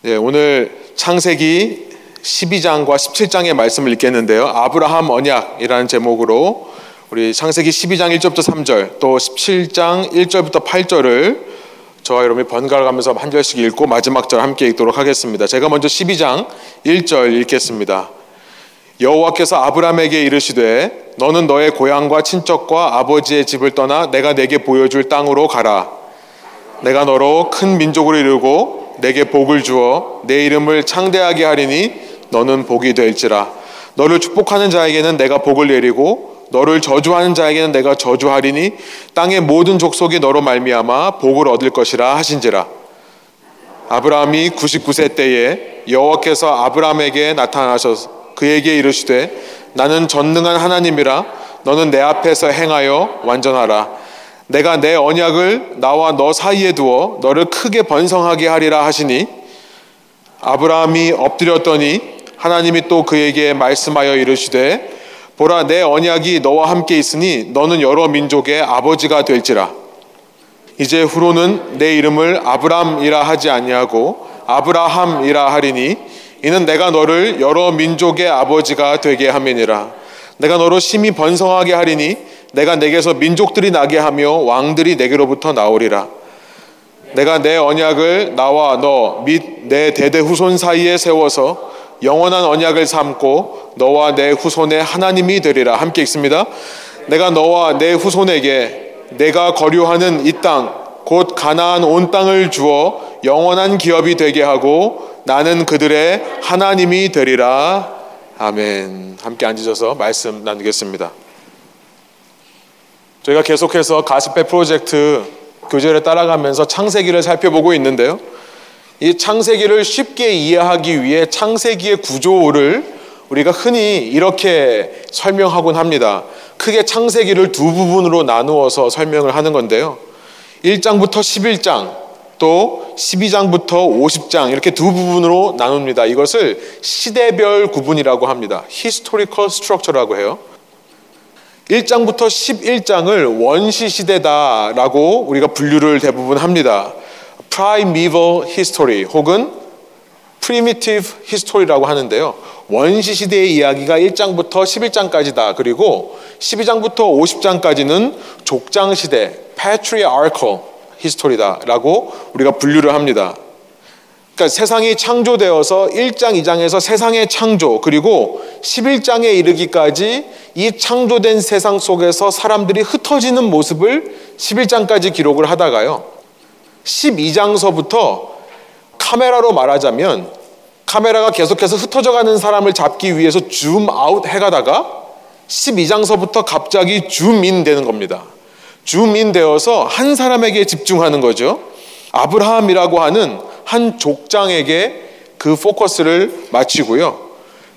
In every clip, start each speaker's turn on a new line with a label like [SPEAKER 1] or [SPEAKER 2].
[SPEAKER 1] 네, 오늘 창세기 12장과 17장의 말씀을 읽겠는데요. 아브라함 언약이라는 제목으로 우리 창세기 12장 1절부터 3절 또 17장 1절부터 8절을 저와 여러분이 번갈아 가면서 한 절씩 읽고 마지막 절 함께 읽도록 하겠습니다. 제가 먼저 12장 1절 읽겠습니다. 여호와께서 아브라함에게 이르시되 너는 너의 고향과 친척과 아버지의 집을 떠나 내가 내게 보여줄 땅으로 가라. 내가 너로 큰 민족으로 이루고 내게 복을 주어 내 이름을 창대하게 하리니 너는 복이 될지라. 너를 축복하는 자에게는 내가 복을 내리고 너를 저주하는 자에게는 내가 저주하리니 땅의 모든 족속이 너로 말미암아 복을 얻을 것이라 하신지라. 아브라함이 99세 때에 여호와께서 아브라함에게 나타나셔서 그에게 이르시되 나는 전능한 하나님이라 너는 내 앞에서 행하여 완전하라 내가 내 언약을 나와 너 사이에 두어 너를 크게 번성하게 하리라 하시니 아브라함이 엎드렸더니 하나님이 또 그에게 말씀하여 이르시되 보라 내 언약이 너와 함께 있으니 너는 여러 민족의 아버지가 될지라. 이제 후로는 내 이름을 아브람이라 하지 아니하고 아브라함이라 하리니 이는 내가 너를 여러 민족의 아버지가 되게 함이니라. 내가 너로 심히 번성하게 하리니 내가 내게서 민족들이 나게 하며 왕들이 내게로부터 나오리라. 내가 내 언약을 나와 너 및 내 대대 후손 사이에 세워서 영원한 언약을 삼고 너와 내 후손의 하나님이 되리라. 함께 읽습니다. 내가 너와 내 후손에게 내가 거류하는 이 땅, 곧 가나안 온 땅을 주어 영원한 기업이 되게 하고 나는 그들의 하나님이 되리라. 아멘. 함께 앉으셔서 말씀 나누겠습니다. 저희가 계속해서 가스페 프로젝트 교재를 따라가면서 창세기를 살펴보고 있는데요. 이 창세기를 쉽게 이해하기 위해 창세기의 구조를 우리가 흔히 이렇게 설명하곤 합니다. 크게 창세기를 두 부분으로 나누어서 설명을 하는 건데요. 1장부터 11장, 또 12장부터 50장 이렇게 두 부분으로 나눕니다. 이것을 시대별 구분이라고 합니다. historical structure라고 해요. 1장부터 11장을 원시 시대다라고 우리가 분류를 대부분 합니다. primeval history 혹은 primitive history라고 하는데요. 원시 시대의 이야기가 1장부터 11장까지다. 그리고 12장부터 50장까지는 족장 시대 patriarchal history다라고 우리가 분류를 합니다. 그러니까 세상이 창조되어서 1장, 2장에서 세상의 창조, 그리고 11장에 이르기까지 이 창조된 세상 속에서 사람들이 흩어지는 모습을 11장까지 기록을 하다가요. 12장서부터 카메라로 말하자면 카메라가 계속해서 흩어져 가는 사람을 잡기 위해서 줌 아웃 해가다가 12장서부터 갑자기 줌인 되는 겁니다. 줌인 되어서 한 사람에게 집중하는 거죠. 아브라함이라고 하는 한 족장에게 그 포커스를 맞추고요.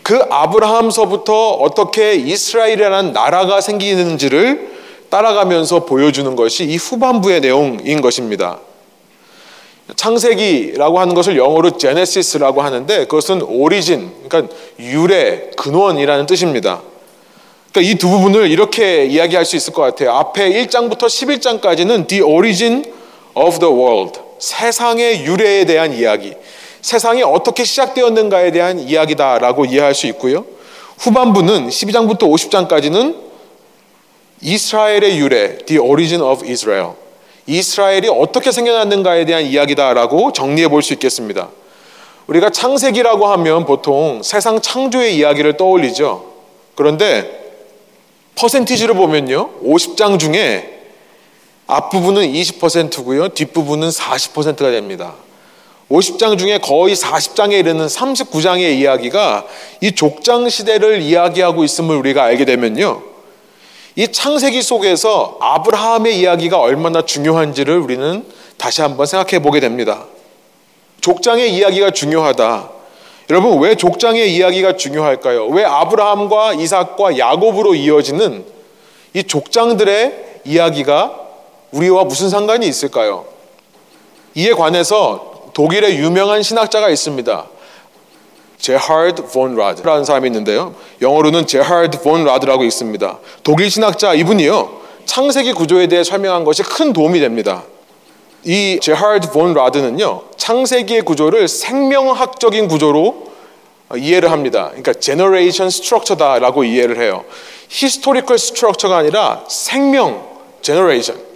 [SPEAKER 1] 그 아브라함서부터 어떻게 이스라엘이라는 나라가 생기는지를 따라가면서 보여주는 것이 이 후반부의 내용인 것입니다. 창세기라고 하는 것을 영어로 제네시스라고 하는데 그것은 오리진, 그러니까 유래, 근원이라는 뜻입니다. 그러니까 이 두 부분을 이렇게 이야기할 수 있을 것 같아요. 앞에 1장부터 11장까지는 the origin of the world. 세상의 유래에 대한 이야기, 세상이 어떻게 시작되었는가에 대한 이야기다라고 이해할 수 있고요. 후반부는 12장부터 50장까지는 이스라엘의 유래, the origin of Israel. 이스라엘이 어떻게 생겨났는가에 대한 이야기다라고 정리해 볼 수 있겠습니다. 우리가 창세기라고 하면 보통 세상 창조의 이야기를 떠올리죠. 그런데 퍼센티지를 보면요. 50장 중에 앞부분은 20%고요. 뒷부분은 40%가 됩니다. 50장 중에 거의 40장에 이르는 39장의 이야기가 이 족장 시대를 이야기하고 있음을 우리가 알게 되면요. 이 창세기 속에서 아브라함의 이야기가 얼마나 중요한지를 우리는 다시 한번 생각해 보게 됩니다. 족장의 이야기가 중요하다. 여러분, 왜 족장의 이야기가 중요할까요? 왜 아브라함과 이삭과 야곱으로 이어지는 이 족장들의 이야기가 우리와 무슨 상관이 있을까요? 이에 관해서 독일의 유명한 신학자가 있습니다. 제하드 본 라드라는 사람이 있는데요. 영어로는 제하드 본 라드라고 있습니다. 독일 신학자 이분이요. 창세기 구조에 대해 설명한 것이 큰 도움이 됩니다. 이 제하드 본 라드는요. 창세기의 구조를 생명학적인 구조로 이해를 합니다. 그러니까 generation structure다라고 이해를 해요. historical structure가 아니라 생명 generation.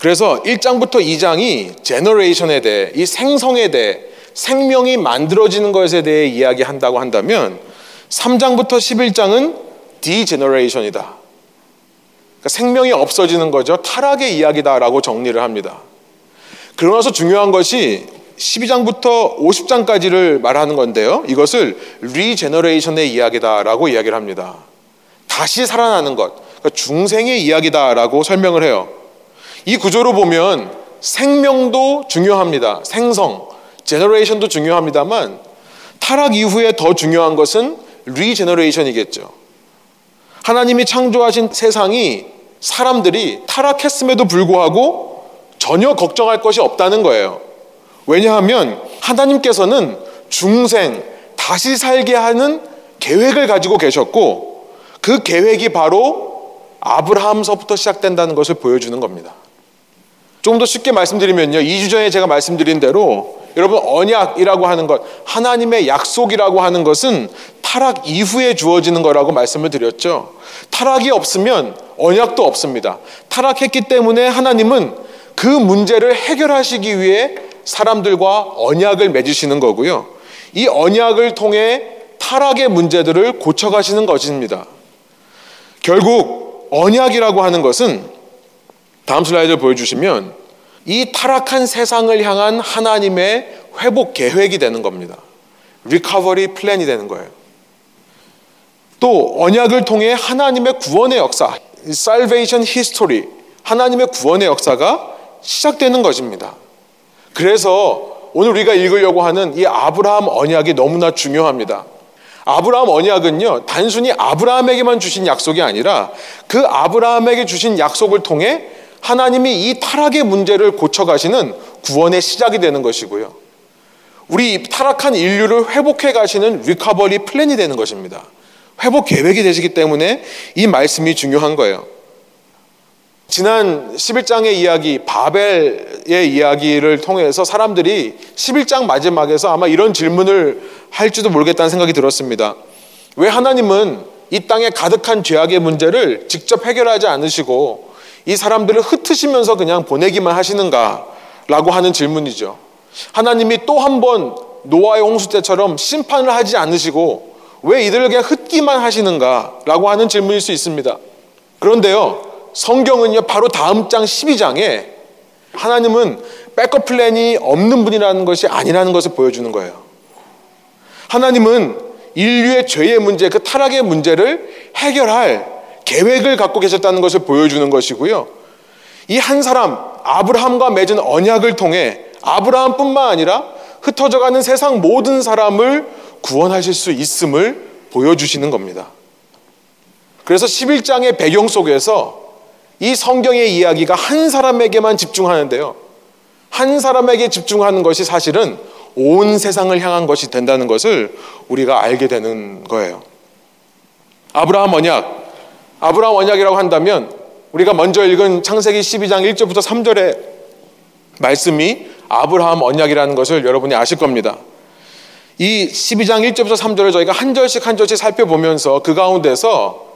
[SPEAKER 1] 그래서 1장부터 2장이 generation에 대해 이 생성에 대해 생명이 만들어지는 것에 대해 이야기한다고 한다면 3장부터 11장은 degeneration이다. 그러니까 생명이 없어지는 거죠. 타락의 이야기다라고 정리를 합니다. 그러면서 중요한 것이 12장부터 50장까지를 말하는 건데요. 이것을 regeneration의 이야기다라고 이야기를 합니다. 다시 살아나는 것, 그러니까 중생의 이야기다라고 설명을 해요. 이 구조로 보면 생명도 중요합니다. 생성, generation도 중요합니다만 타락 이후에 더 중요한 것은 regeneration이겠죠. 하나님이 창조하신 세상이 사람들이 타락했음에도 불구하고 전혀 걱정할 것이 없다는 거예요. 왜냐하면 하나님께서는 중생, 다시 살게 하는 계획을 가지고 계셨고 그 계획이 바로 아브라함서부터 시작된다는 것을 보여주는 겁니다. 좀 더 쉽게 말씀드리면요. 2주 전에 제가 말씀드린 대로 여러분 언약이라고 하는 것, 하나님의 약속이라고 하는 것은 타락 이후에 주어지는 거라고 말씀을 드렸죠. 타락이 없으면 언약도 없습니다. 타락했기 때문에 하나님은 그 문제를 해결하시기 위해 사람들과 언약을 맺으시는 거고요. 이 언약을 통해 타락의 문제들을 고쳐가시는 것입니다. 결국 언약이라고 하는 것은 다음 슬라이드 보여주시면 이 타락한 세상을 향한 하나님의 회복 계획이 되는 겁니다. recovery plan이 되는 거예요. 또 언약을 통해 하나님의 구원의 역사, salvation history, 하나님의 구원의 역사가 시작되는 것입니다. 그래서 오늘 우리가 읽으려고 하는 이 아브라함 언약이 너무나 중요합니다. 아브라함 언약은요, 단순히 아브라함에게만 주신 약속이 아니라 그 아브라함에게 주신 약속을 통해 하나님이 이 타락의 문제를 고쳐가시는 구원의 시작이 되는 것이고요. 우리 타락한 인류를 회복해 가시는 recovery plan이 되는 것입니다. 회복 계획이 되시기 때문에 이 말씀이 중요한 거예요. 지난 11장의 이야기, 바벨의 이야기를 통해서 사람들이 11장 마지막에서 아마 이런 질문을 할지도 모르겠다는 생각이 들었습니다. 왜 하나님은 이 땅에 가득한 죄악의 문제를 직접 해결하지 않으시고 이 사람들을 흩으시면서 그냥 보내기만 하시는가? 라고 하는 질문이죠. 하나님이 또 한 번 노아의 홍수 때처럼 심판을 하지 않으시고 왜 이들을 그냥 흩기만 하시는가? 라고 하는 질문일 수 있습니다. 그런데요, 성경은요, 바로 다음 장 12장에 하나님은 backup plan이 없는 분이라는 것이 아니라는 것을 보여주는 거예요. 하나님은 인류의 죄의 문제, 그 타락의 문제를 해결할 계획을 갖고 계셨다는 것을 보여주는 것이고요. 이 한 사람, 아브라함과 맺은 언약을 통해 아브라함뿐만 아니라 흩어져가는 세상 모든 사람을 구원하실 수 있음을 보여주시는 겁니다. 그래서 11장의 배경 속에서 이 성경의 이야기가 한 사람에게만 집중하는데요. 한 사람에게 집중하는 것이 사실은 온 세상을 향한 것이 된다는 것을 우리가 알게 되는 거예요. 아브라함 언약, 아브라함 언약이라고 한다면 우리가 먼저 읽은 창세기 12장 1절부터 3절의 말씀이 아브라함 언약이라는 것을 여러분이 아실 겁니다. 이 12장 1절부터 3절을 저희가 한 절씩 한 절씩 살펴보면서 그 가운데서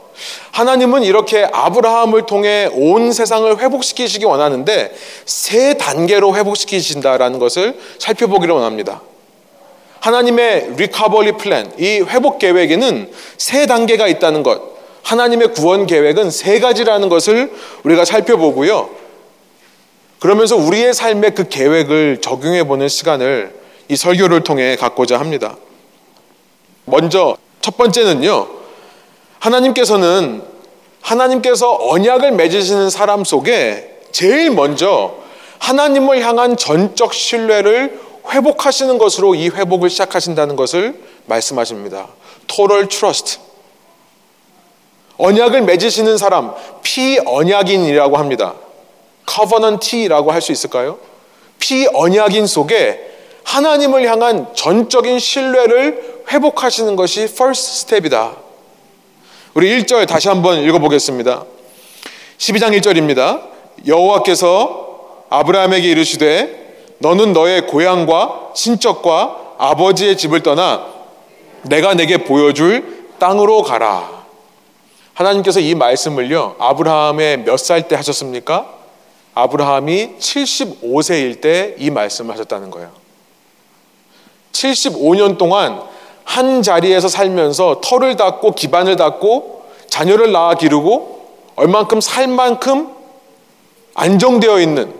[SPEAKER 1] 하나님은 이렇게 아브라함을 통해 온 세상을 회복시키시기 원하는데 세 단계로 회복시키신다라는 것을 살펴보기를 원합니다. 하나님의 recovery plan, 이 회복 계획에는 세 단계가 있다는 것. 하나님의 구원 계획은 세 가지라는 것을 우리가 살펴보고요. 그러면서 우리의 삶의 그 계획을 적용해 보는 시간을 이 설교를 통해 갖고자 합니다. 먼저 첫 번째는요. 하나님께서는 하나님께서 언약을 맺으시는 사람 속에 제일 먼저 하나님을 향한 전적 신뢰를 회복하시는 것으로 이 회복을 시작하신다는 것을 말씀하십니다. Total trust. 언약을 맺으시는 사람, 피언약인이라고 합니다. covenant라고 할 수 있을까요? 피언약인 속에 하나님을 향한 전적인 신뢰를 회복하시는 것이 first step이다. 우리 1절 다시 한번 읽어보겠습니다. 12장 1절입니다. 여호와께서 아브라함에게 이르시되 너는 너의 고향과 친척과 아버지의 집을 떠나 내가 내게 보여줄 땅으로 가라. 하나님께서 이 말씀을요, 아브라함의 몇 살 때 하셨습니까? 아브라함이 75세일 때 이 말씀을 하셨다는 거예요. 75년 동안 한 자리에서 살면서 털을 닦고 기반을 닦고 자녀를 낳아 기르고 얼만큼 살 만큼 안정되어 있는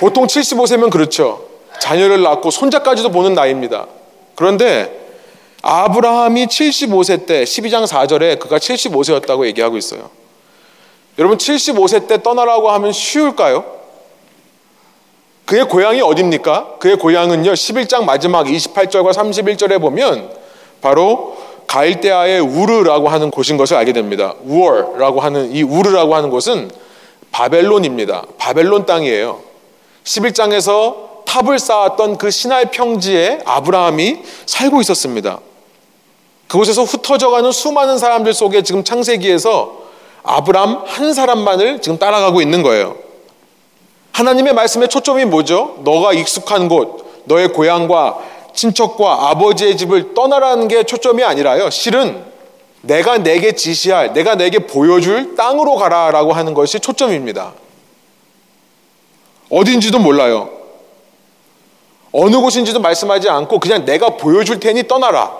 [SPEAKER 1] 보통 75세면 그렇죠. 자녀를 낳고 손자까지도 보는 나이입니다. 그런데 아브라함이 75세 때 12장 4절에 그가 75세였다고 얘기하고 있어요. 여러분 75세 때 떠나라고 하면 쉬울까요? 그의 고향이 어딥니까? 그의 고향은요 11장 마지막 28절과 31절에 보면 바로 갈대아의 우르라고 하는 곳인 것을 알게 됩니다. 우얼라고 하는 이 우르라고 하는 곳은 바벨론입니다. 바벨론 땅이에요. 11장에서 탑을 쌓았던 그 신할 평지에 아브라함이 살고 있었습니다. 그곳에서 흩어져가는 수많은 사람들 속에 지금 창세기에서 아브람 한 사람만을 지금 따라가고 있는 거예요. 하나님의 말씀의 초점이 뭐죠? 너가 익숙한 곳, 너의 고향과 친척과 아버지의 집을 떠나라는 게 초점이 아니라요. 실은 내가 내게 지시할, 내가 내게 보여줄 땅으로 가라라고 하는 것이 초점입니다. 어딘지도 몰라요. 어느 곳인지도 말씀하지 않고 그냥 내가 보여줄 테니 떠나라.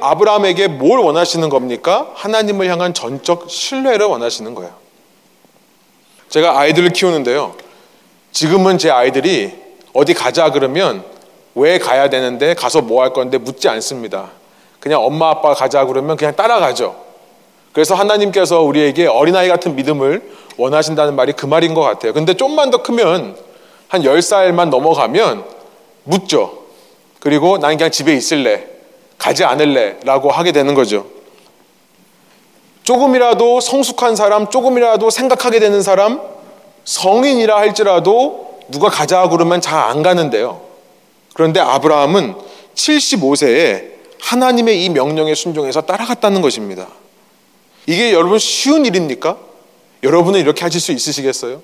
[SPEAKER 1] 아브라함에게 뭘 원하시는 겁니까? 하나님을 향한 전적 신뢰를 원하시는 거예요. 제가 아이들을 키우는데요. 지금은 제 아이들이 어디 가자 그러면 왜 가야 되는데 가서 뭐 할 건데 묻지 않습니다. 그냥 엄마 아빠 가자 그러면 그냥 따라가죠. 그래서 하나님께서 우리에게 어린아이 같은 믿음을 원하신다는 말이 그 말인 것 같아요. 근데 좀만 더 크면 한 10살만 넘어가면 묻죠. 그리고 난 그냥 집에 있을래. 가지 않을래. 라고 하게 되는 거죠. 조금이라도 성숙한 사람, 조금이라도 생각하게 되는 사람, 성인이라 할지라도 누가 가자 그러면 잘 안 가는데요. 그런데 아브라함은 75세에 하나님의 이 명령에 순종해서 따라갔다는 것입니다. 이게 여러분 쉬운 일입니까? 여러분은 이렇게 하실 수 있으시겠어요?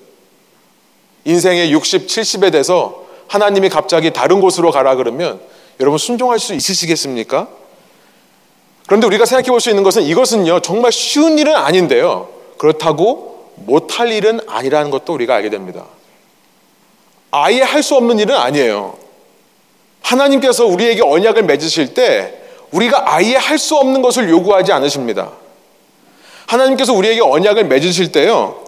[SPEAKER 1] 인생의 60, 70에 돼서 하나님이 갑자기 다른 곳으로 가라 그러면 여러분 순종할 수 있으시겠습니까? 그런데 우리가 생각해 볼 수 있는 것은 이것은요, 정말 쉬운 일은 아닌데요. 그렇다고 못할 일은 아니라는 것도 우리가 알게 됩니다. 아예 할 수 없는 일은 아니에요. 하나님께서 우리에게 언약을 맺으실 때 우리가 아예 할 수 없는 것을 요구하지 않으십니다. 하나님께서 우리에게 언약을 맺으실 때요,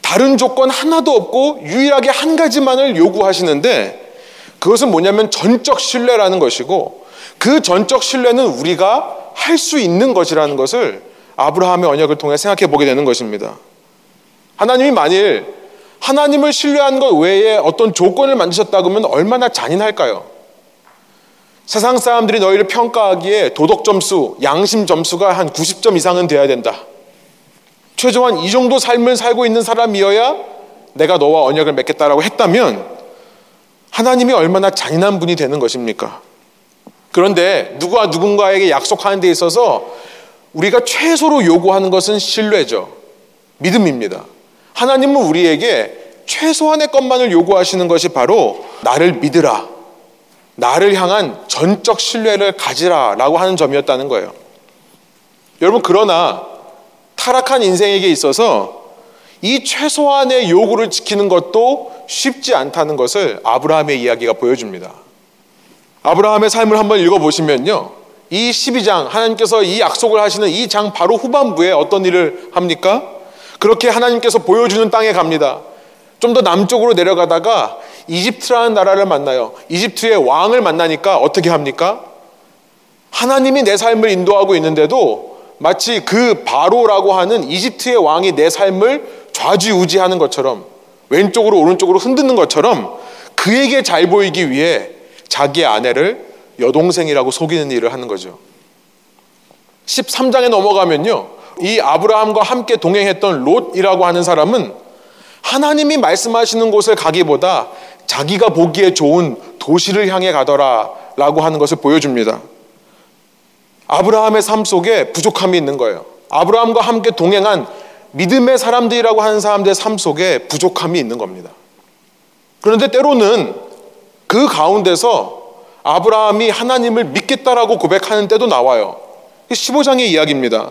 [SPEAKER 1] 다른 조건 하나도 없고 유일하게 한 가지만을 요구하시는데 그것은 뭐냐면 전적 신뢰라는 것이고 그 전적 신뢰는 우리가 할 수 있는 것이라는 것을 아브라함의 언약을 통해 생각해 보게 되는 것입니다. 하나님이 만일 하나님을 신뢰한 것 외에 어떤 조건을 만드셨다 그러면 얼마나 잔인할까요? 세상 사람들이 너희를 평가하기에 도덕 점수, 양심 점수가 한 90점 이상은 돼야 된다. 최소한 이 정도 삶을 살고 있는 사람이어야 내가 너와 언약을 맺겠다라고 했다면 하나님이 얼마나 잔인한 분이 되는 것입니까? 그런데 누가 누군가에게 약속하는 데 있어서 우리가 최소로 요구하는 것은 신뢰죠. 믿음입니다. 하나님은 우리에게 최소한의 것만을 요구하시는 것이 바로 나를 믿으라. 나를 향한 전적 신뢰를 가지라 라고 하는 점이었다는 거예요. 여러분, 그러나 타락한 인생에게 있어서 이 최소한의 요구를 지키는 것도 쉽지 않다는 것을 아브라함의 이야기가 보여줍니다. 아브라함의 삶을 한번 읽어보시면요. 이 12장, 하나님께서 이 약속을 하시는 이 장 바로 후반부에 어떤 일을 합니까? 그렇게 하나님께서 보여주는 땅에 갑니다. 좀 더 남쪽으로 내려가다가 이집트라는 나라를 만나요. 이집트의 왕을 만나니까 어떻게 합니까? 하나님이 내 삶을 인도하고 있는데도 마치 그 바로라고 하는 이집트의 왕이 내 삶을 좌지우지하는 것처럼 왼쪽으로 오른쪽으로 흔드는 것처럼 그에게 잘 보이기 위해 자기 아내를 여동생이라고 속이는 일을 하는 거죠. 13장에 넘어가면요. 이 아브라함과 함께 동행했던 롯이라고 하는 사람은 하나님이 말씀하시는 곳을 가기보다 자기가 보기에 좋은 도시를 향해 가더라 라고 하는 것을 보여줍니다. 아브라함의 삶 속에 부족함이 있는 거예요. 아브라함과 함께 동행한 믿음의 사람들이라고 하는 사람들의 삶 속에 부족함이 있는 겁니다. 그런데 때로는 그 가운데서 아브라함이 하나님을 믿겠다라고 고백하는 때도 나와요. 15장의 이야기입니다.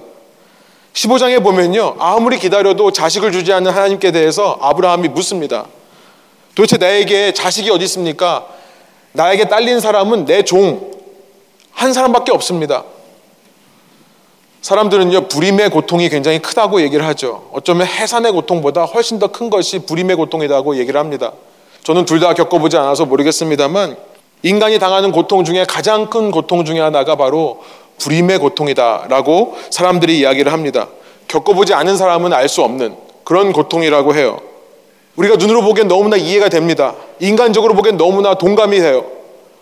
[SPEAKER 1] 15장에 보면요. 아무리 기다려도 자식을 주지 않는 하나님께 대해서 아브라함이 묻습니다. 도대체 나에게 자식이 어디 있습니까? 나에게 딸린 사람은 내 종, 한 사람밖에 없습니다. 사람들은요, 불임의 고통이 굉장히 크다고 얘기를 하죠. 어쩌면 해산의 고통보다 훨씬 더 큰 것이 불임의 고통이라고 얘기를 합니다. 저는 둘 다 겪어보지 않아서 모르겠습니다만, 인간이 당하는 고통 중에 가장 큰 고통 중에 하나가 바로 불임의 고통이다라고 사람들이 이야기를 합니다. 겪어보지 않은 사람은 알 수 없는 그런 고통이라고 해요. 우리가 눈으로 보기엔 너무나 이해가 됩니다. 인간적으로 보기엔 너무나 동감이 돼요.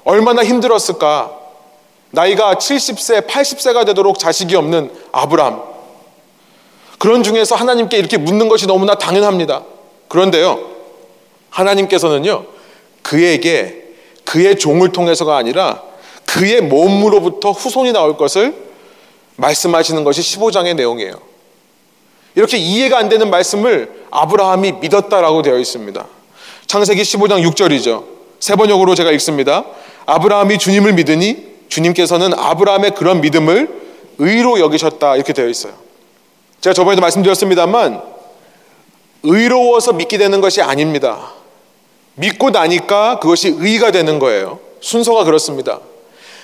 [SPEAKER 1] 얼마나 힘들었을까. 나이가 70세, 80세가 되도록 자식이 없는 아브람. 그런 중에서 하나님께 이렇게 묻는 것이 너무나 당연합니다. 그런데요, 하나님께서는요, 그에게 그의 종을 통해서가 아니라 그의 몸으로부터 후손이 나올 것을 말씀하시는 것이 15장의 내용이에요. 이렇게 이해가 안 되는 말씀을 아브라함이 믿었다라고 되어 있습니다. 창세기 15장 6절이죠. 세 번역으로 제가 읽습니다. 아브라함이 주님을 믿으니 주님께서는 아브라함의 그런 믿음을 의로 여기셨다 이렇게 되어 있어요. 제가 저번에도 말씀드렸습니다만 의로워서 믿게 되는 것이 아닙니다. 믿고 나니까 그것이 의가 되는 거예요. 순서가 그렇습니다.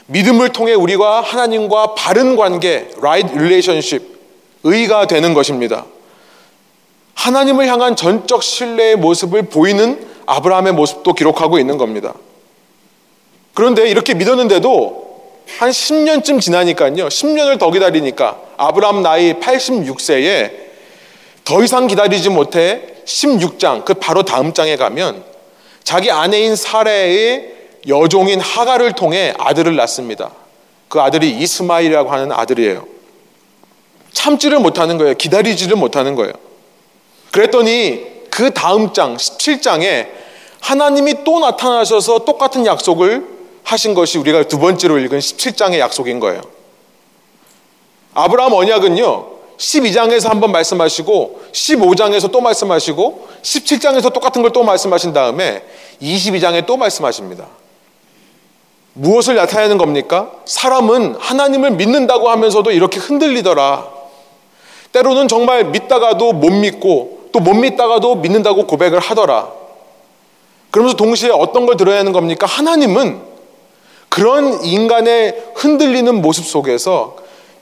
[SPEAKER 1] 믿음을 통해 우리가 하나님과 바른 관계, right relationship, 의가 되는 것입니다. 하나님을 향한 전적 신뢰의 모습을 보이는 아브라함의 모습도 기록하고 있는 겁니다. 그런데 이렇게 믿었는데도 한 10년쯤 지나니까요. 10년을 더 기다리니까 아브라함 나이 86세에 더 이상 기다리지 못해 16장, 그 바로 다음 장에 가면 자기 아내인 사례의 여종인 하가를 통해 아들을 낳습니다. 그 아들이 이스마일이라고 하는 아들이에요. 참지를 못하는 거예요. 기다리지를 못하는 거예요. 그랬더니 그 다음 장, 17장에 하나님이 또 나타나셔서 똑같은 약속을 하신 것이 우리가 두 번째로 읽은 17장의 약속인 거예요. 아브라함 언약은요, 12장에서 한번 말씀하시고, 15장에서 또 말씀하시고, 17장에서 똑같은 걸 또 말씀하신 다음에 22장에 또 말씀하십니다. 무엇을 나타내는 겁니까? 사람은 하나님을 믿는다고 하면서도 이렇게 흔들리더라. 때로는 정말 믿다가도 못 믿고 또 못 믿다가도 믿는다고 고백을 하더라. 그러면서 동시에 어떤 걸 들어야 하는 겁니까? 하나님은 그런 인간의 흔들리는 모습 속에서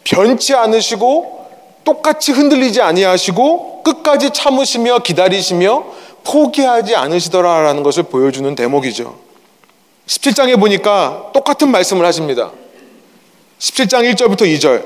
[SPEAKER 1] 변치 않으시고 똑같이 흔들리지 아니하시고 끝까지 참으시며 기다리시며 포기하지 않으시더라라는 것을 보여주는 대목이죠. 17장에 보니까 똑같은 말씀을 하십니다. 17장 1절부터 2절.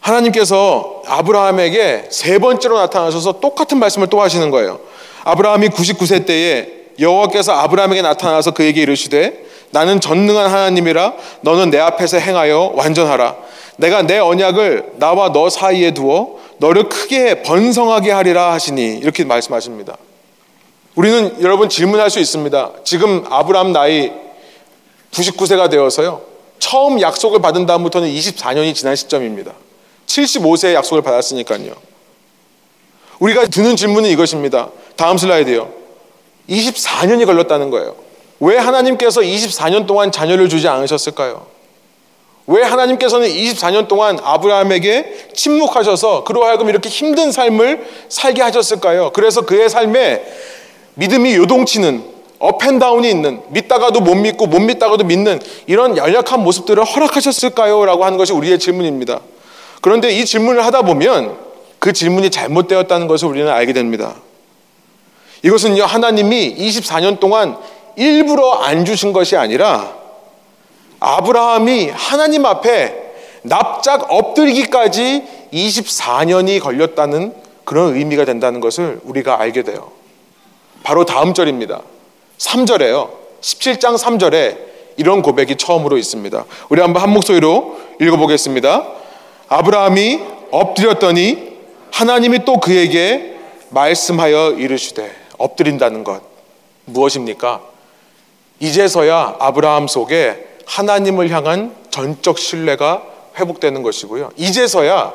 [SPEAKER 1] 하나님께서 아브라함에게 세 번째로 나타나셔서 똑같은 말씀을 또 하시는 거예요. 아브라함이 99세 때에 여호와께서 아브라함에게 나타나서 그에게 이르시되 나는 전능한 하나님이라 너는 내 앞에서 행하여 완전하라. 내가 내 언약을 나와 너 사이에 두어 너를 크게 번성하게 하리라 하시니 이렇게 말씀하십니다. 우리는 여러분 질문할 수 있습니다. 지금 아브라함 나이 99세가 되어서요. 처음 약속을 받은 다음부터는 24년이 지난 시점입니다. 75세에 약속을 받았으니까요. 우리가 드는 질문은 이것입니다. 다음 슬라이드요. 24년이 걸렸다는 거예요. 왜 하나님께서 24년 동안 자녀를 주지 않으셨을까요? 왜 하나님께서는 24년 동안 아브라함에게 침묵하셔서 그로 하여금 이렇게 힘든 삶을 살게 하셨을까요? 그래서 그의 삶에 믿음이 요동치는 업앤다운이 있는 믿다가도 못 믿고 못 믿다가도 믿는 이런 연약한 모습들을 허락하셨을까요? 라고 하는 것이 우리의 질문입니다. 그런데 이 질문을 하다 보면 그 질문이 잘못되었다는 것을 우리는 알게 됩니다. 이것은요, 하나님이 24년 동안 일부러 안 주신 것이 아니라 아브라함이 하나님 앞에 납작 엎드리기까지 24년이 걸렸다는 그런 의미가 된다는 것을 우리가 알게 돼요. 바로 다음 절입니다. 3절에요. 17장 3절에 이런 고백이 처음으로 있습니다. 우리 한번 한 목소리로 읽어보겠습니다. 아브라함이 엎드렸더니 하나님이 또 그에게 말씀하여 이르시되 엎드린다는 것 무엇입니까? 이제서야 아브라함 속에 하나님을 향한 전적 신뢰가 회복되는 것이고요. 이제서야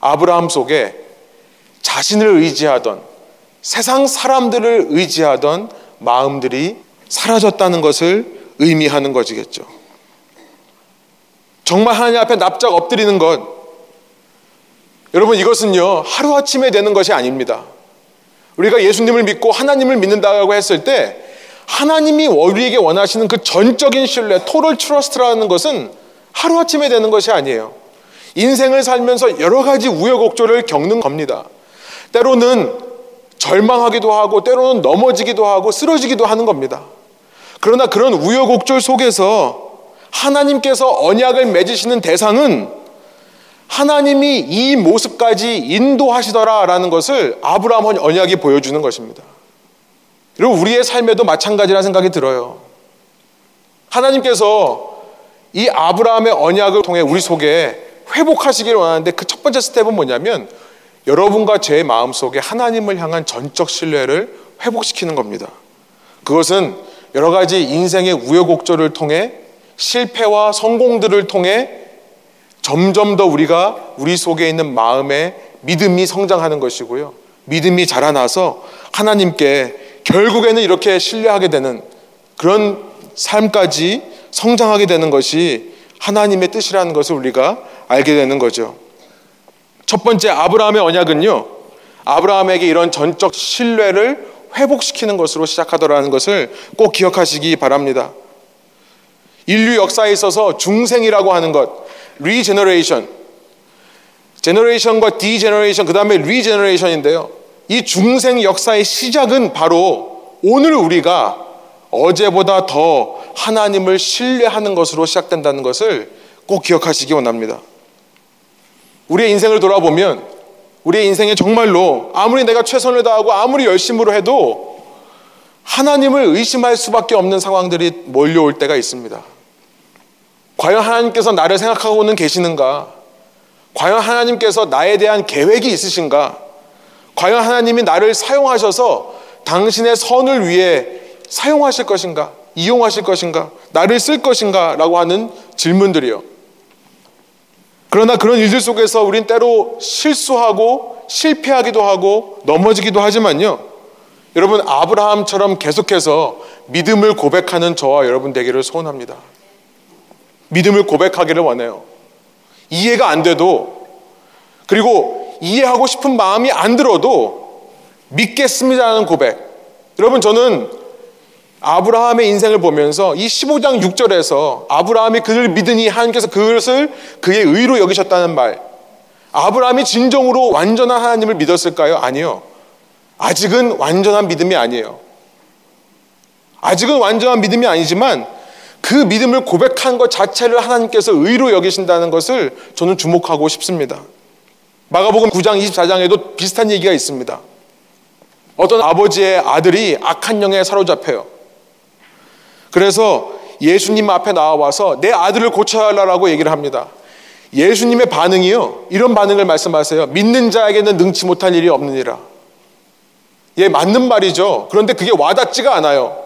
[SPEAKER 1] 아브라함 속에 자신을 의지하던 세상 사람들을 의지하던 마음들이 사라졌다는 것을 의미하는 것이겠죠. 정말 하나님 앞에 납작 엎드리는 것. 여러분 이것은요 하루아침에 되는 것이 아닙니다. 우리가 예수님을 믿고 하나님을 믿는다고 했을 때 하나님이 우리에게 원하시는 그 전적인 신뢰, total trust라는 것은 하루아침에 되는 것이 아니에요. 인생을 살면서 여러 가지 우여곡절을 겪는 겁니다. 때로는 절망하기도 하고 때로는 넘어지기도 하고 쓰러지기도 하는 겁니다. 그러나 그런 우여곡절 속에서 하나님께서 언약을 맺으시는 대상은 하나님이 이 모습까지 인도하시더라라는 것을 아브라함 언약이 보여주는 것입니다. 그리고 우리의 삶에도 마찬가지라 생각이 들어요. 하나님께서 이 아브라함의 언약을 통해 우리 속에 회복하시기를 원하는데 그 첫 번째 스텝은 뭐냐면 여러분과 제 마음 속에 하나님을 향한 전적 신뢰를 회복시키는 겁니다. 그것은 여러 가지 인생의 우여곡절을 통해 실패와 성공들을 통해 점점 더 우리가 우리 속에 있는 마음의 믿음이 성장하는 것이고요. 믿음이 자라나서 하나님께 결국에는 이렇게 신뢰하게 되는 그런 삶까지 성장하게 되는 것이 하나님의 뜻이라는 것을 우리가 알게 되는 거죠. 첫 번째 아브라함의 언약은요. 아브라함에게 이런 전적 신뢰를 회복시키는 것으로 시작하더라는 것을 꼭 기억하시기 바랍니다. 인류 역사에 있어서 중생이라고 하는 것, regeneration, generation과 degeneration, 그 다음에 regeneration인데요. 이 중생 역사의 시작은 바로 오늘 우리가 어제보다 더 하나님을 신뢰하는 것으로 시작된다는 것을 꼭 기억하시기 원합니다. 우리의 인생을 돌아보면 우리의 인생에 정말로 아무리 내가 최선을 다하고 아무리 열심으로 해도 하나님을 의심할 수밖에 없는 상황들이 몰려올 때가 있습니다. 과연 하나님께서 나를 생각하고는 계시는가? 과연 하나님께서 나에 대한 계획이 있으신가? 과연 하나님이 나를 사용하셔서 당신의 선을 위해 사용하실 것인가? 이용하실 것인가? 나를 쓸 것인가? 라고 하는 질문들이요. 그러나 그런 일들 속에서 우린 때로 실수하고 실패하기도 하고 넘어지기도 하지만요. 여러분, 아브라함처럼 계속해서 믿음을 고백하는 저와 여러분 되기를 소원합니다. 믿음을 고백하기를 원해요. 이해가 안 돼도, 그리고 이해하고 싶은 마음이 안 들어도 믿겠습니다라는 고백. 여러분, 저는 아브라함의 인생을 보면서 이 15장 6절에서 아브라함이 그를 믿으니 하나님께서 그것을 그의 의로 여기셨다는 말. 아브라함이 진정으로 완전한 하나님을 믿었을까요? 아니요. 아직은 완전한 믿음이 아니에요. 아직은 완전한 믿음이 아니지만 그 믿음을 고백한 것 자체를 하나님께서 의로 여기신다는 것을 저는 주목하고 싶습니다. 마가복음 9장 24장에도 비슷한 얘기가 있습니다. 어떤 아버지의 아들이 악한 영에 사로잡혀요. 그래서 예수님 앞에 나와서 내 아들을 고쳐야 하라고 얘기를 합니다. 예수님의 반응이요. 이런 반응을 말씀하세요. 믿는 자에게는 능치 못할 일이 없느니라. 예, 맞는 말이죠. 그런데 그게 와닿지가 않아요.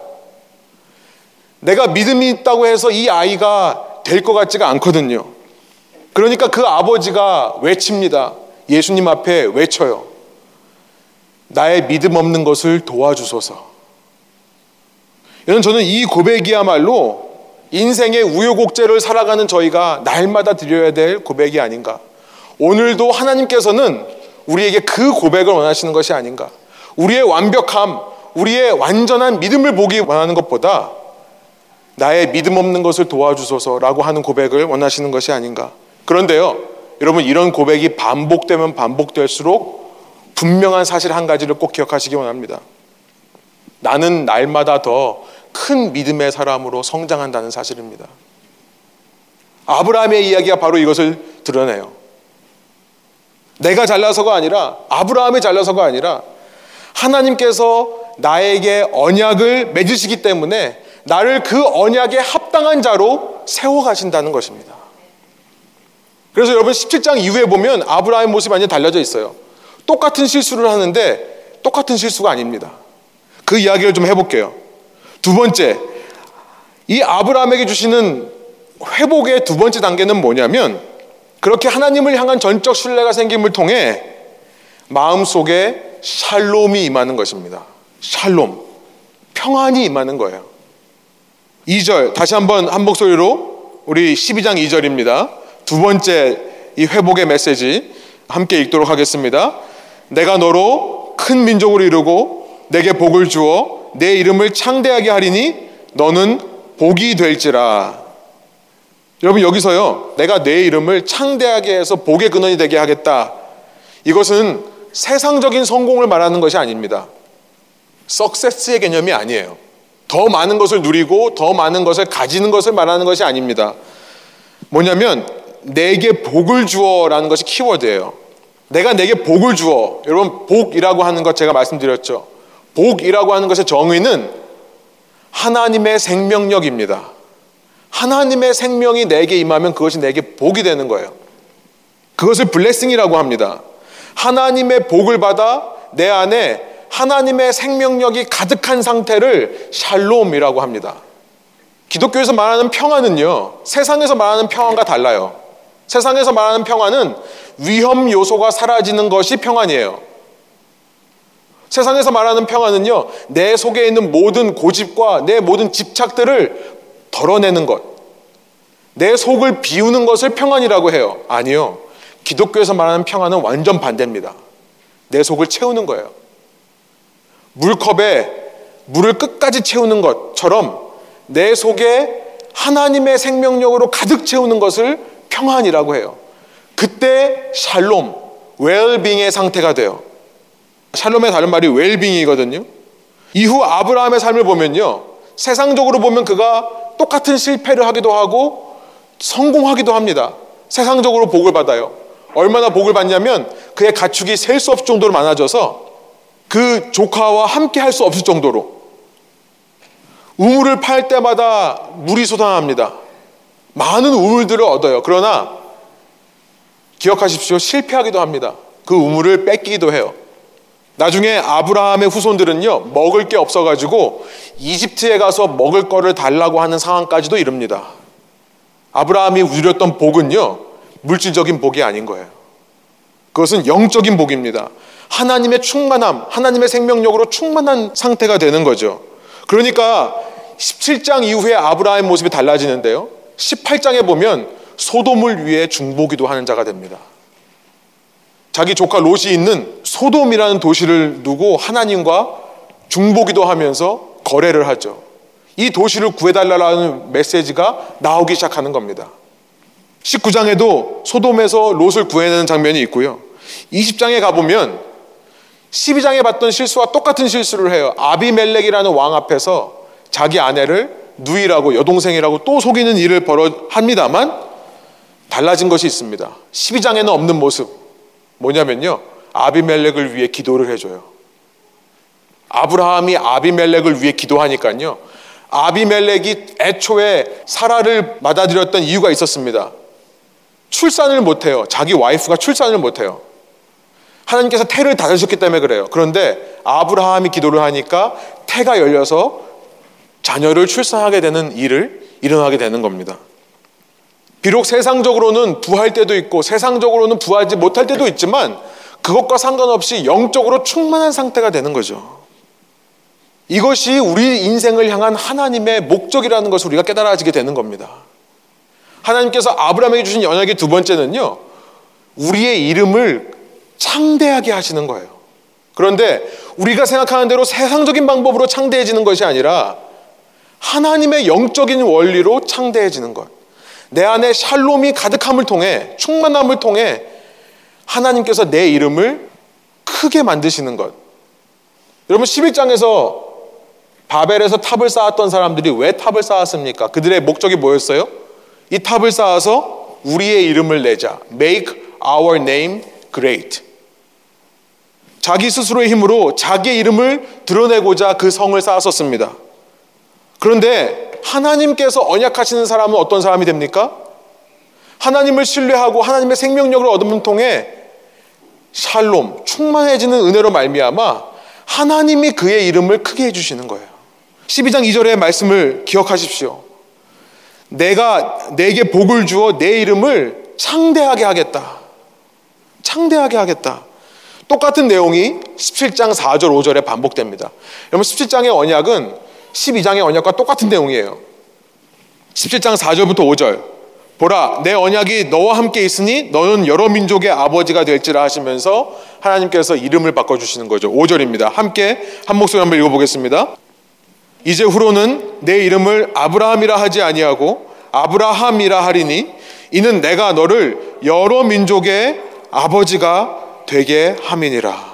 [SPEAKER 1] 내가 믿음이 있다고 해서 이 아이가 될 것 같지가 않거든요. 그러니까 그 아버지가 외칩니다. 예수님 앞에 외쳐요. 나의 믿음 없는 것을 도와주소서. 여러분 저는 이 고백이야말로 인생의 우여곡절을 살아가는 저희가 날마다 드려야 될 고백이 아닌가. 오늘도 하나님께서는 우리에게 그 고백을 원하시는 것이 아닌가. 우리의 완벽함, 우리의 완전한 믿음을 보기 원하는 것보다 나의 믿음 없는 것을 도와주소서라고 하는 고백을 원하시는 것이 아닌가. 그런데요, 여러분 이런 고백이 반복되면 반복될수록 분명한 사실 한 가지를 꼭 기억하시기 원합니다. 나는 날마다 더 큰 믿음의 사람으로 성장한다는 사실입니다. 아브라함의 이야기가 바로 이것을 드러내요. 내가 잘나서가 아니라 아브라함이 잘나서가 아니라 하나님께서 나에게 언약을 맺으시기 때문에 나를 그 언약에 합당한 자로 세워 가신다는 것입니다. 그래서 여러분 17장 이후에 보면 아브라함의 모습이 완전 달라져 있어요. 똑같은 실수를 하는데 똑같은 실수가 아닙니다. 그 이야기를 좀 해볼게요. 두 번째, 이 아브라함에게 주시는 회복의 두 번째 단계는 뭐냐면 그렇게 하나님을 향한 전적 신뢰가 생김을 통해 마음속에 샬롬이 임하는 것입니다. 샬롬. 평안이 임하는 거예요. 2절 다시 한번 한 목소리로 우리 12장 2절입니다. 두 번째 이 회복의 메시지 함께 읽도록 하겠습니다. 내가 너로 큰 민족으로 이루고 내게 복을 주어 내 이름을 창대하게 하리니 너는 복이 될지라. 여러분 여기서요. 내가 내 이름을 창대하게 해서 복의 근원이 되게 하겠다. 이것은 세상적인 성공을 말하는 것이 아닙니다. 석세스의 개념이 아니에요. 더 많은 것을 누리고 더 많은 것을 가지는 것을 말하는 것이 아닙니다. 뭐냐면 내게 복을 주어라는 것이 키워드예요. 내가 내게 복을 주어. 여러분 복이라고 하는 것 제가 말씀드렸죠. 복이라고 하는 것의 정의는 하나님의 생명력입니다. 하나님의 생명이 내게 임하면 그것이 내게 복이 되는 거예요. 그것을 블레싱이라고 합니다. 하나님의 복을 받아 내 안에 하나님의 생명력이 가득한 상태를 샬롬이라고 합니다. 기독교에서 말하는 평안은요, 세상에서 말하는 평안과 달라요. 세상에서 말하는 평안은 위험 요소가 사라지는 것이 평안이에요. 세상에서 말하는 평안은요, 내 속에 있는 모든 고집과 내 모든 집착들을 덜어내는 것, 내 속을 비우는 것을 평안이라고 해요. 아니요. 기독교에서 말하는 평안은 완전 반대입니다. 내 속을 채우는 거예요. 물컵에 물을 끝까지 채우는 것처럼 내 속에 하나님의 생명력으로 가득 채우는 것을 평안이라고 해요. 그때 샬롬, 웰빙의 상태가 돼요. 샬롬의 다른 말이 웰빙이거든요. 이후 아브라함의 삶을 보면요. 세상적으로 보면 그가 똑같은 실패를 하기도 하고 성공하기도 합니다. 세상적으로 복을 받아요. 얼마나 복을 받냐면 그의 가축이 셀 수 없을 정도로 많아져서 그 조카와 함께 할 수 없을 정도로 우물을 팔 때마다 물이 솟아납니다. 많은 우물들을 얻어요. 그러나 기억하십시오. 실패하기도 합니다. 그 우물을 뺏기기도 해요. 나중에 아브라함의 후손들은요, 먹을 게 없어가지고 이집트에 가서 먹을 거를 달라고 하는 상황까지도 이릅니다. 아브라함이 누렸던 복은요, 물질적인 복이 아닌 거예요. 그것은 영적인 복입니다. 하나님의 충만함, 하나님의 생명력으로 충만한 상태가 되는 거죠. 그러니까 17장 이후에 아브라함의 모습이 달라지는데요. 18장에 보면 소돔을 위해 중보기도 하는 자가 됩니다. 자기 조카 롯이 있는 소돔이라는 도시를 두고 하나님과 중보기도 하면서 거래를 하죠. 이 도시를 구해달라는 메시지가 나오기 시작하는 겁니다. 19장에도 소돔에서 롯을 구해내는 장면이 있고요. 20장에 가보면 12장에 봤던 실수와 똑같은 실수를 해요. 아비멜렉이라는 왕 앞에서 자기 아내를 누이라고 여동생이라고 또 속이는 일을 벌어 합니다만 달라진 것이 있습니다. 12장에는 없는 모습 뭐냐면요. 아비멜렉을 위해 기도를 해줘요. 아브라함이 아비멜렉을 위해 기도하니까요. 아비멜렉이 애초에 사라를 맞아들였던 이유가 있었습니다. 출산을 못해요. 자기 와이프가 출산을 못해요. 하나님께서 태를 닫으셨기 때문에 그래요. 그런데 아브라함이 기도를 하니까 태가 열려서 자녀를 출산하게 되는 일을 일어나게 되는 겁니다. 비록 세상적으로는 부할 때도 있고 세상적으로는 부하지 못할 때도 있지만 그것과 상관없이 영적으로 충만한 상태가 되는 거죠. 이것이 우리 인생을 향한 하나님의 목적이라는 것을 우리가 깨달아지게 되는 겁니다. 하나님께서 아브라함에게 주신 연약의 두 번째는요, 우리의 이름을 창대하게 하시는 거예요. 그런데 우리가 생각하는 대로 세상적인 방법으로 창대해지는 것이 아니라 하나님의 영적인 원리로 창대해지는 것. 내 안에 샬롬이 가득함을 통해, 충만함을 통해 하나님께서 내 이름을 크게 만드시는 것. 여러분 11장에서 바벨에서 탑을 쌓았던 사람들이 왜 탑을 쌓았습니까? 그들의 목적이 뭐였어요? 이 탑을 쌓아서 우리의 이름을 내자. Make our name great. 자기 스스로의 힘으로 자기의 이름을 드러내고자 그 성을 쌓았었습니다. 그런데 하나님께서 언약하시는 사람은 어떤 사람이 됩니까? 하나님을 신뢰하고 하나님의 생명력을 얻음을 통해 샬롬, 충만해지는 은혜로 말미암아 하나님이 그의 이름을 크게 해주시는 거예요. 12장 2절의 말씀을 기억하십시오. 내가 내게 복을 주어 내 이름을 창대하게 하겠다. 창대하게 하겠다. 똑같은 내용이 17장 4절 5절에 반복됩니다. 여러분 17장의 언약은 12장의 언약과 똑같은 내용이에요. 17장 4절부터 5절. 보라 내 언약이 너와 함께 있으니 너는 여러 민족의 아버지가 될지라 하시면서 하나님께서 이름을 바꿔 주시는 거죠. 5절입니다. 함께 한 목소리 한번 읽어 보겠습니다. 이제 후로는 내 이름을 아브라함이라 하지 아니하고 아브라함이라 하리니 이는 내가 너를 여러 민족의 아버지가 되게 함이니라.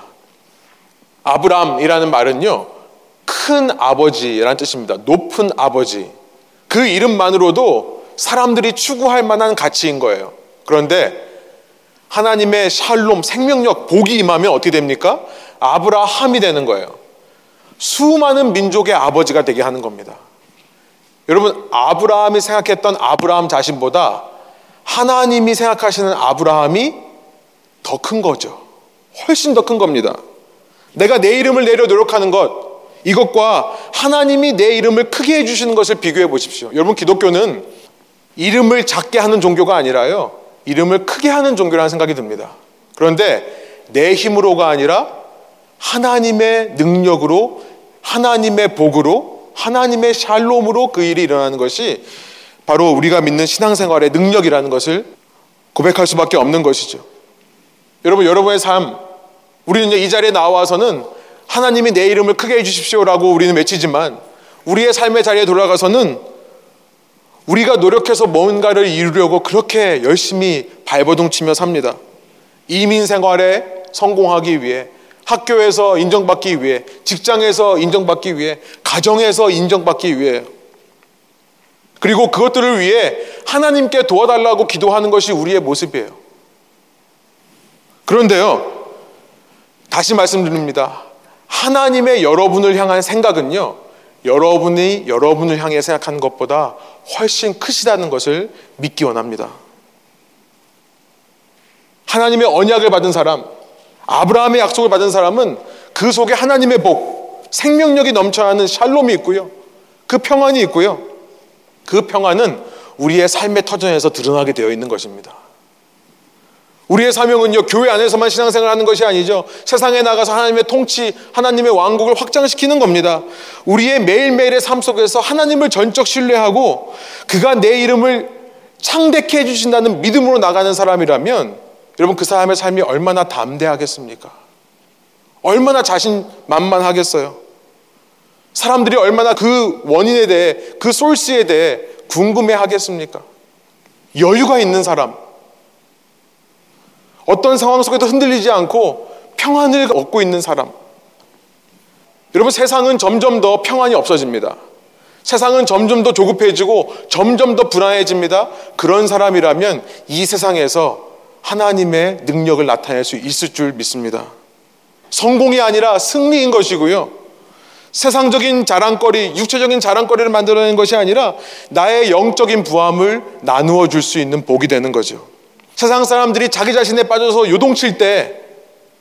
[SPEAKER 1] 아브람이라는 말은요, 큰 아버지라는 뜻입니다. 높은 아버지. 그 이름만으로도 사람들이 추구할 만한 가치인 거예요. 그런데 하나님의 샬롬, 생명력, 복이 임하면 어떻게 됩니까? 아브라함이 되는 거예요. 수많은 민족의 아버지가 되게 하는 겁니다. 여러분, 아브라함이 생각했던 아브라함 자신보다 하나님이 생각하시는 아브라함이 더 큰 거죠. 훨씬 더 큰 겁니다. 내가 내 이름을 내려 노력하는 것, 이것과 하나님이 내 이름을 크게 해주시는 것을 비교해 보십시오. 여러분, 기독교는 이름을 작게 하는 종교가 아니라요, 이름을 크게 하는 종교라는 생각이 듭니다. 그런데 내 힘으로가 아니라 하나님의 능력으로, 하나님의 복으로, 하나님의 샬롬으로 그 일이 일어나는 것이 바로 우리가 믿는 신앙생활의 능력이라는 것을 고백할 수밖에 없는 것이죠. 여러분, 여러분의 삶, 우리는 이 자리에 나와서는 하나님이 내 이름을 크게 해주십시오라고 우리는 외치지만 우리의 삶의 자리에 돌아가서는 우리가 노력해서 뭔가를 이루려고 그렇게 열심히 발버둥 치며 삽니다. 이민 생활에 성공하기 위해 학교에서 인정받기 위해 직장에서 인정받기 위해 가정에서 인정받기 위해 그리고 그것들을 위해 하나님께 도와달라고 기도하는 것이 우리의 모습이에요. 그런데요, 다시 말씀드립니다. 하나님의 여러분을 향한 생각은요, 여러분이 여러분을 향해 생각하는 것보다 훨씬 크시다는 것을 믿기 원합니다. 하나님의 언약을 받은 사람, 아브라함의 약속을 받은 사람은 그 속에 하나님의 복, 생명력이 넘쳐야 하는 샬롬이 있고요. 그 평안이 있고요. 그 평안은 우리의 삶의 터전에서 드러나게 되어 있는 것입니다. 우리의 사명은요, 교회 안에서만 신앙생활 하는 것이 아니죠. 세상에 나가서 하나님의 통치, 하나님의 왕국을 확장시키는 겁니다. 우리의 매일매일의 삶 속에서 하나님을 전적 신뢰하고 그가 내 이름을 창대케 해주신다는 믿음으로 나가는 사람이라면 여러분 그 사람의 삶이 얼마나 담대하겠습니까? 얼마나 자신만만하겠어요? 사람들이 얼마나 그 원인에 대해, 그 소스에 대해 궁금해 하겠습니까? 여유가 있는 사람, 어떤 상황 속에도 흔들리지 않고 평안을 얻고 있는 사람. 여러분, 세상은 점점 더 평안이 없어집니다. 세상은 점점 더 조급해지고 점점 더 불안해집니다. 그런 사람이라면 이 세상에서 하나님의 능력을 나타낼 수 있을 줄 믿습니다. 성공이 아니라 승리인 것이고요. 세상적인 자랑거리, 육체적인 자랑거리를 만들어내는 것이 아니라 나의 영적인 부함을 나누어 줄 수 있는 복이 되는 거죠. 세상 사람들이 자기 자신에 빠져서 요동칠 때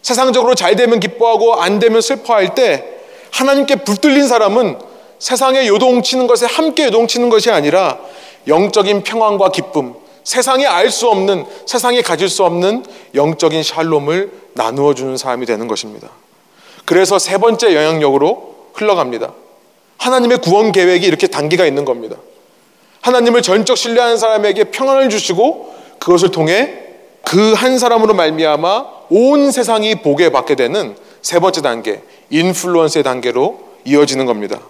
[SPEAKER 1] 세상적으로 잘 되면 기뻐하고 안 되면 슬퍼할 때 하나님께 붙들린 사람은 세상에 요동치는 것에 함께 요동치는 것이 아니라 영적인 평안과 기쁨, 세상에 알 수 없는, 세상에 가질 수 없는 영적인 샬롬을 나누어 주는 사람이 되는 것입니다. 그래서 세 번째 영향력으로 흘러갑니다. 하나님의 구원 계획이 이렇게 단계가 있는 겁니다. 하나님을 전적 신뢰하는 사람에게 평안을 주시고 그것을 통해 그 한 사람으로 말미암아 온 세상이 보게 받게 되는 세 번째 단계, 인플루언스의 단계로 이어지는 겁니다.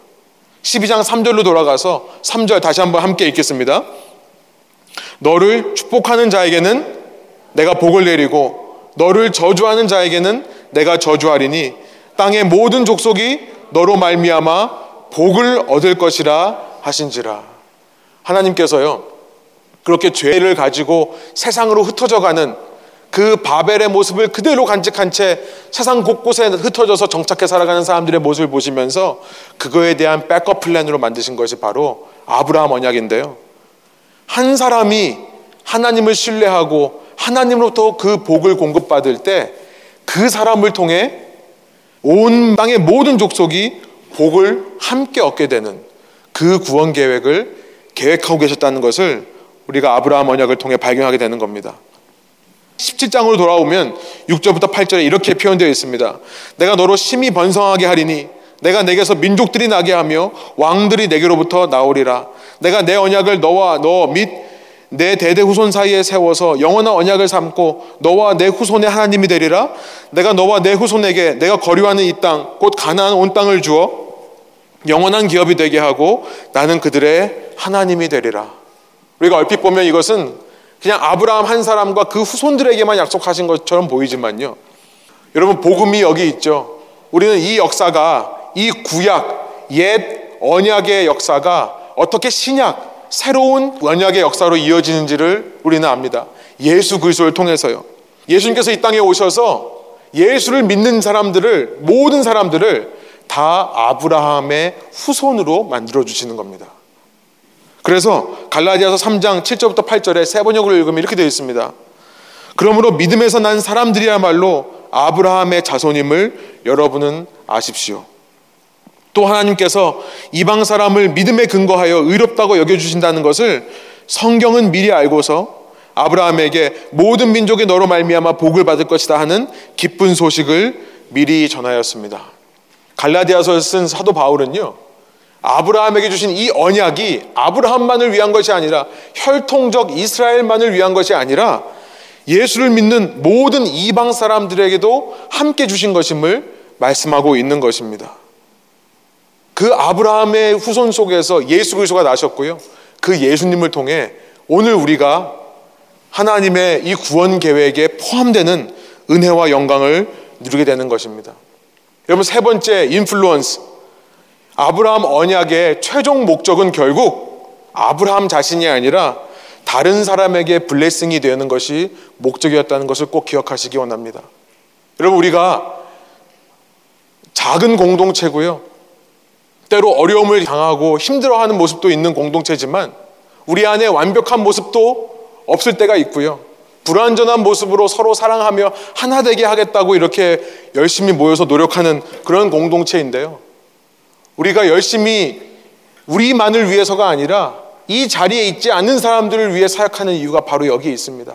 [SPEAKER 1] 12장 3절로 돌아가서 3절 다시 한번 함께 읽겠습니다. 너를 축복하는 자에게는 내가 복을 내리고 너를 저주하는 자에게는 내가 저주하리니 땅의 모든 족속이 너로 말미암아 복을 얻을 것이라 하신지라. 하나님께서요. 그렇게 죄를 가지고 세상으로 흩어져 가는 그 바벨의 모습을 그대로 간직한 채 세상 곳곳에 흩어져서 정착해 살아가는 사람들의 모습을 보시면서 그거에 대한 백업 플랜으로 만드신 것이 바로 아브라함 언약인데요. 한 사람이 하나님을 신뢰하고 하나님으로부터 그 복을 공급받을 때 그 사람을 통해 온 땅의 모든 족속이 복을 함께 얻게 되는 그 구원 계획을 계획하고 계셨다는 것을 우리가 아브라함 언약을 통해 발견하게 되는 겁니다. 17장으로 돌아오면 6절부터 8절에 이렇게 표현되어 있습니다. 내가 너로 심히 번성하게 하리니 내가 내게서 민족들이 나게 하며 왕들이 내게로부터 나오리라. 내가 내 언약을 너와 너 및 내 대대 후손 사이에 세워서 영원한 언약을 삼고 너와 내 후손의 하나님이 되리라. 내가 너와 내 후손에게 내가 거류하는 이 땅 곧 가나안 온 땅을 주어 영원한 기업이 되게 하고 나는 그들의 하나님이 되리라. 우리가 얼핏 보면 이것은 그냥 아브라함 한 사람과 그 후손들에게만 약속하신 것처럼 보이지만요. 여러분 복음이 여기 있죠. 우리는 이 역사가 이 구약 옛 언약의 역사가 어떻게 신약 새로운 언약의 역사로 이어지는지를 우리는 압니다. 예수 그리스도를 통해서요. 예수님께서 이 땅에 오셔서 예수를 믿는 사람들을 모든 사람들을 다 아브라함의 후손으로 만들어 주시는 겁니다. 그래서 갈라디아서 3장 7절부터 8절에 세 번역을 읽으면 이렇게 되어 있습니다. 그러므로 믿음에서 난 사람들이야말로 아브라함의 자손임을 여러분은 아십시오. 또 하나님께서 이방 사람을 믿음에 근거하여 의롭다고 여겨주신다는 것을 성경은 미리 알고서 아브라함에게 모든 민족의 너로 말미암아 복을 받을 것이다 하는 기쁜 소식을 미리 전하였습니다. 갈라디아서를 쓴 사도 바울은요. 아브라함에게 주신 이 언약이 아브라함만을 위한 것이 아니라 혈통적 이스라엘만을 위한 것이 아니라 예수를 믿는 모든 이방 사람들에게도 함께 주신 것임을 말씀하고 있는 것입니다. 그 아브라함의 후손 속에서 예수 그리스도가 나셨고요. 그 예수님을 통해 오늘 우리가 하나님의 이 구원 계획에 포함되는 은혜와 영광을 누리게 되는 것입니다. 여러분 세 번째 인플루언스 아브라함 언약의 최종 목적은 결국 아브라함 자신이 아니라 다른 사람에게 블레싱이 되는 것이 목적이었다는 것을 꼭 기억하시기 원합니다. 여러분 우리가 작은 공동체고요. 때로 어려움을 당하고 힘들어하는 모습도 있는 공동체지만 우리 안에 완벽한 모습도 없을 때가 있고요. 불완전한 모습으로 서로 사랑하며 하나 되게 하겠다고 이렇게 열심히 모여서 노력하는 그런 공동체인데요. 우리가 열심히 우리만을 위해서가 아니라 이 자리에 있지 않는 사람들을 위해 사역하는 이유가 바로 여기에 있습니다.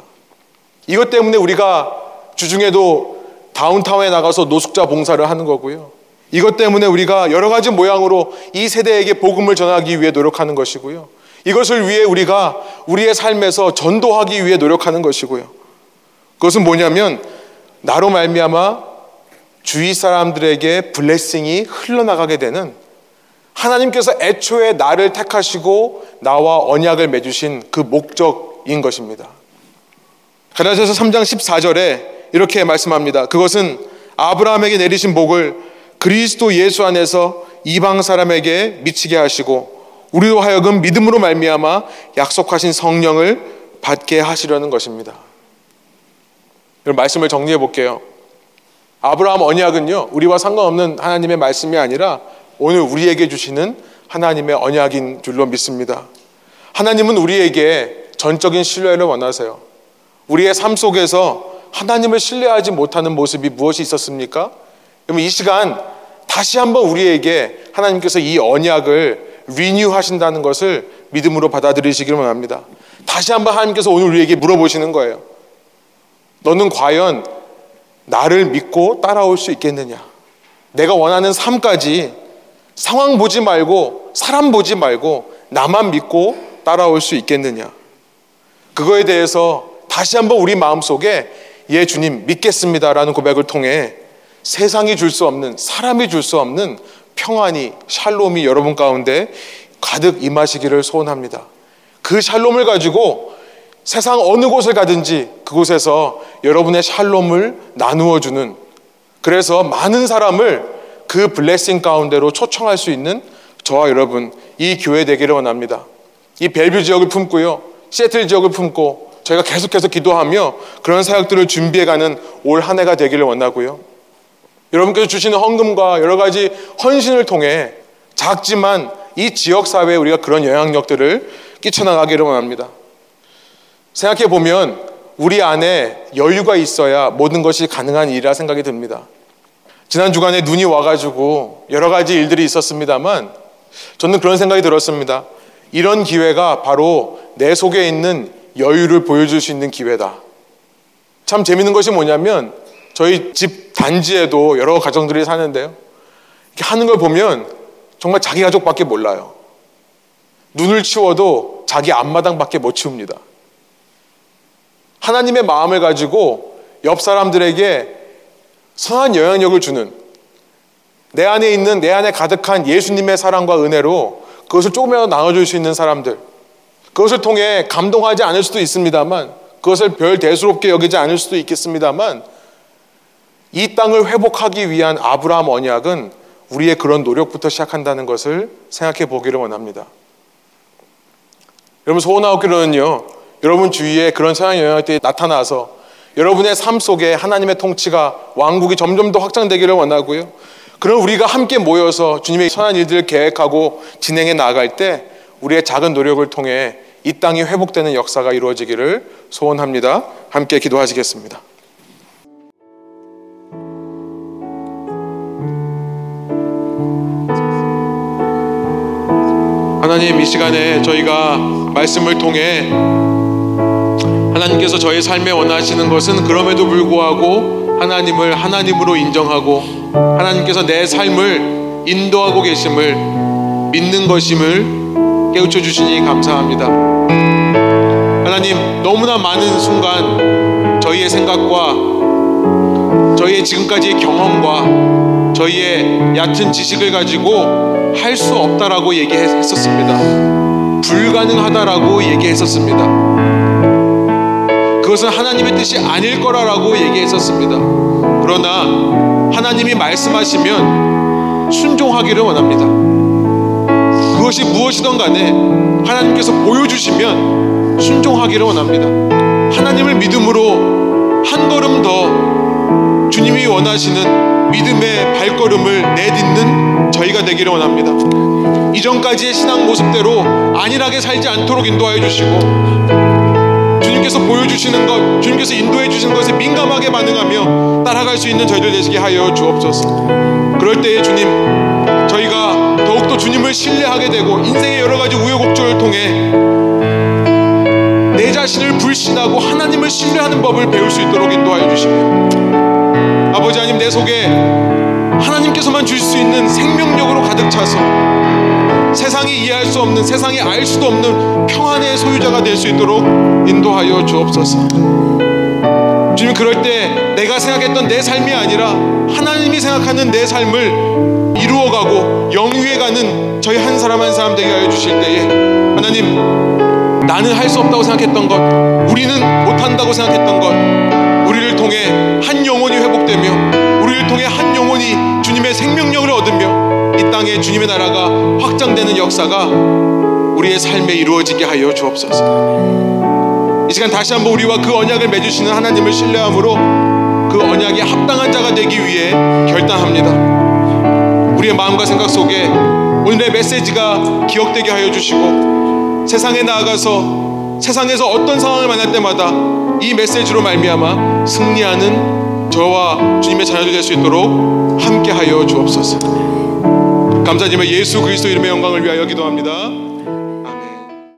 [SPEAKER 1] 이것 때문에 우리가 주중에도 다운타운에 나가서 노숙자 봉사를 하는 거고요. 이것 때문에 우리가 여러 가지 모양으로 이 세대에게 복음을 전하기 위해 노력하는 것이고요. 이것을 위해 우리가 우리의 삶에서 전도하기 위해 노력하는 것이고요. 그것은 뭐냐면 나로 말미암아 주위 사람들에게 블레싱이 흘러나가게 되는 하나님께서 애초에 나를 택하시고 나와 언약을 맺으신 그 목적인 것입니다. 가라사서 3장 14절에 이렇게 말씀합니다. 그것은 아브라함에게 내리신 복을 그리스도 예수 안에서 이방 사람에게 미치게 하시고 우리로 하여금 믿음으로 말미암아 약속하신 성령을 받게 하시려는 것입니다. 여러분 말씀을 정리해 볼게요. 아브라함 언약은요 우리와 상관없는 하나님의 말씀이 아니라 오늘 우리에게 주시는 하나님의 언약인 줄로 믿습니다. 하나님은 우리에게 전적인 신뢰를 원하세요. 우리의 삶 속에서 하나님을 신뢰하지 못하는 모습이 무엇이 있었습니까? 그러면 이 시간 다시 한번 우리에게 하나님께서 이 언약을 리뉴 하신다는 것을 믿음으로 받아들이시기를 원합니다. 다시 한번 하나님께서 오늘 우리에게 물어보시는 거예요. 너는 과연 나를 믿고 따라올 수 있겠느냐? 내가 원하는 삶까지 상황 보지 말고 사람 보지 말고 나만 믿고 따라올 수 있겠느냐? 그거에 대해서 다시 한번 우리 마음속에 예 주님 믿겠습니다라는 고백을 통해 세상이 줄 수 없는 사람이 줄 수 없는 평안이 샬롬이 여러분 가운데 가득 임하시기를 소원합니다. 그 샬롬을 가지고 세상 어느 곳을 가든지 그곳에서 여러분의 샬롬을 나누어 주는 그래서 많은 사람을 그 블레싱 가운데로 초청할 수 있는 저와 여러분 이 교회 되기를 원합니다. 이 벨뷰 지역을 품고요. 시애틀 지역을 품고 저희가 계속해서 기도하며 그런 사역들을 준비해가는 올 한 해가 되기를 원하고요. 여러분께서 주시는 헌금과 여러 가지 헌신을 통해 작지만 이 지역 사회에 우리가 그런 영향력들을 끼쳐나가기를 원합니다. 생각해 보면 우리 안에 여유가 있어야 모든 것이 가능한 일이라 생각이 듭니다. 지난 주간에 눈이 와가지고 여러 가지 일들이 있었습니다만 저는 그런 생각이 들었습니다. 이런 기회가 바로 내 속에 있는 여유를 보여줄 수 있는 기회다. 참 재밌는 것이 뭐냐면 저희 집 단지에도 여러 가정들이 사는데요. 이렇게 하는 걸 보면 정말 자기 가족밖에 몰라요. 눈을 치워도 자기 앞마당밖에 못 치웁니다. 하나님의 마음을 가지고 옆 사람들에게 선한 영향력을 주는 내 안에 있는 내 안에 가득한 예수님의 사랑과 은혜로 그것을 조금이라도 나눠줄 수 있는 사람들 그것을 통해 감동하지 않을 수도 있습니다만 그것을 별 대수롭게 여기지 않을 수도 있겠습니다만 이 땅을 회복하기 위한 아브라함 언약은 우리의 그런 노력부터 시작한다는 것을 생각해 보기를 원합니다. 여러분 소원하옵기로는요. 여러분 주위에 그런 서양 영향력들이 나타나서 여러분의 삶 속에 하나님의 통치가 왕국이 점점 더 확장되기를 원하고요. 그럼 우리가 함께 모여서 주님의 선한 일들을 계획하고 진행해 나아갈 때 우리의 작은 노력을 통해 이 땅이 회복되는 역사가 이루어지기를 소원합니다. 함께 기도하시겠습니다. 하나님 이 시간에 저희가 말씀을 통해 하나님께서 저희 삶에 원하시는 것은 그럼에도 불구하고 하나님을 하나님으로 인정하고 하나님께서 내 삶을 인도하고 계심을 믿는 것임을 깨우쳐 주시니 감사합니다. 하나님 너무나 많은 순간 저희의 생각과 저희의 지금까지의 경험과 저희의 얕은 지식을 가지고 할 수 없다라고 얘기했었습니다. 불가능하다라고 얘기했었습니다. 그것은 하나님의 뜻이 아닐 거라라고 얘기했었습니다. 그러나 하나님이 말씀하시면 순종하기를 원합니다. 그것이 무엇이든 간에 하나님께서 보여주시면 순종하기를 원합니다. 하나님을 믿음으로 한 걸음 더 주님이 원하시는 믿음의 발걸음을 내딛는 저희가 되기를 원합니다. 이전까지의 신앙 모습대로 안일하게 살지 않도록 인도하여 주시고 보여주시는 것, 주님께서 인도해 주시는 것에 민감하게 반응하며 따라갈 수 있는 저희들 되시게 하여 주옵소서. 그럴 때에 주님, 저희가 더욱더 주님을 신뢰하게 되고 인생의 여러 가지 우여곡절을 통해 내 자신을 불신하고 하나님을 신뢰하는 법을 배울 수 있도록 인도하여 주시며 아버지 하나님 내 속에 하나님께서만 주실 수 있는 생명력으로 가득 차서 세상이 이해할 수 없는 세상이 알 수도 없는 평안의 소유자가 될 수 있도록 인도하여 주옵소서. 주님 그럴 때 내가 생각했던 내 삶이 아니라 하나님이 생각하는 내 삶을 이루어가고 영위해 가는 저희 한 사람 한 사람 되게 하여 주실 때에 하나님 나는 할 수 없다고 생각했던 것 우리는 못한다고 생각했던 것 우리를 통해 한 영혼이 회복되며 통해 한 영혼이 주님의 생명력을 얻으며 이 땅에 주님의 나라가 확장되는 역사가 우리의 삶에 이루어지게 하여 주옵소서. 이 시간 다시 한번 우리와 그 언약을 맺으시는 하나님을 신뢰함으로 그 언약에 합당한 자가 되기 위해 결단합니다. 우리의 마음과 생각 속에 오늘의 메시지가 기억되게 하여 주시고 세상에 나아가서 세상에서 어떤 상황을 만날 때마다 이 메시지로 말미암아 승리하는 저와 주님의 자녀들 될 수 있도록 함께하여 주옵소서. 감사드리며 예수 그리스도 이름의 영광을 위하여 기도합니다.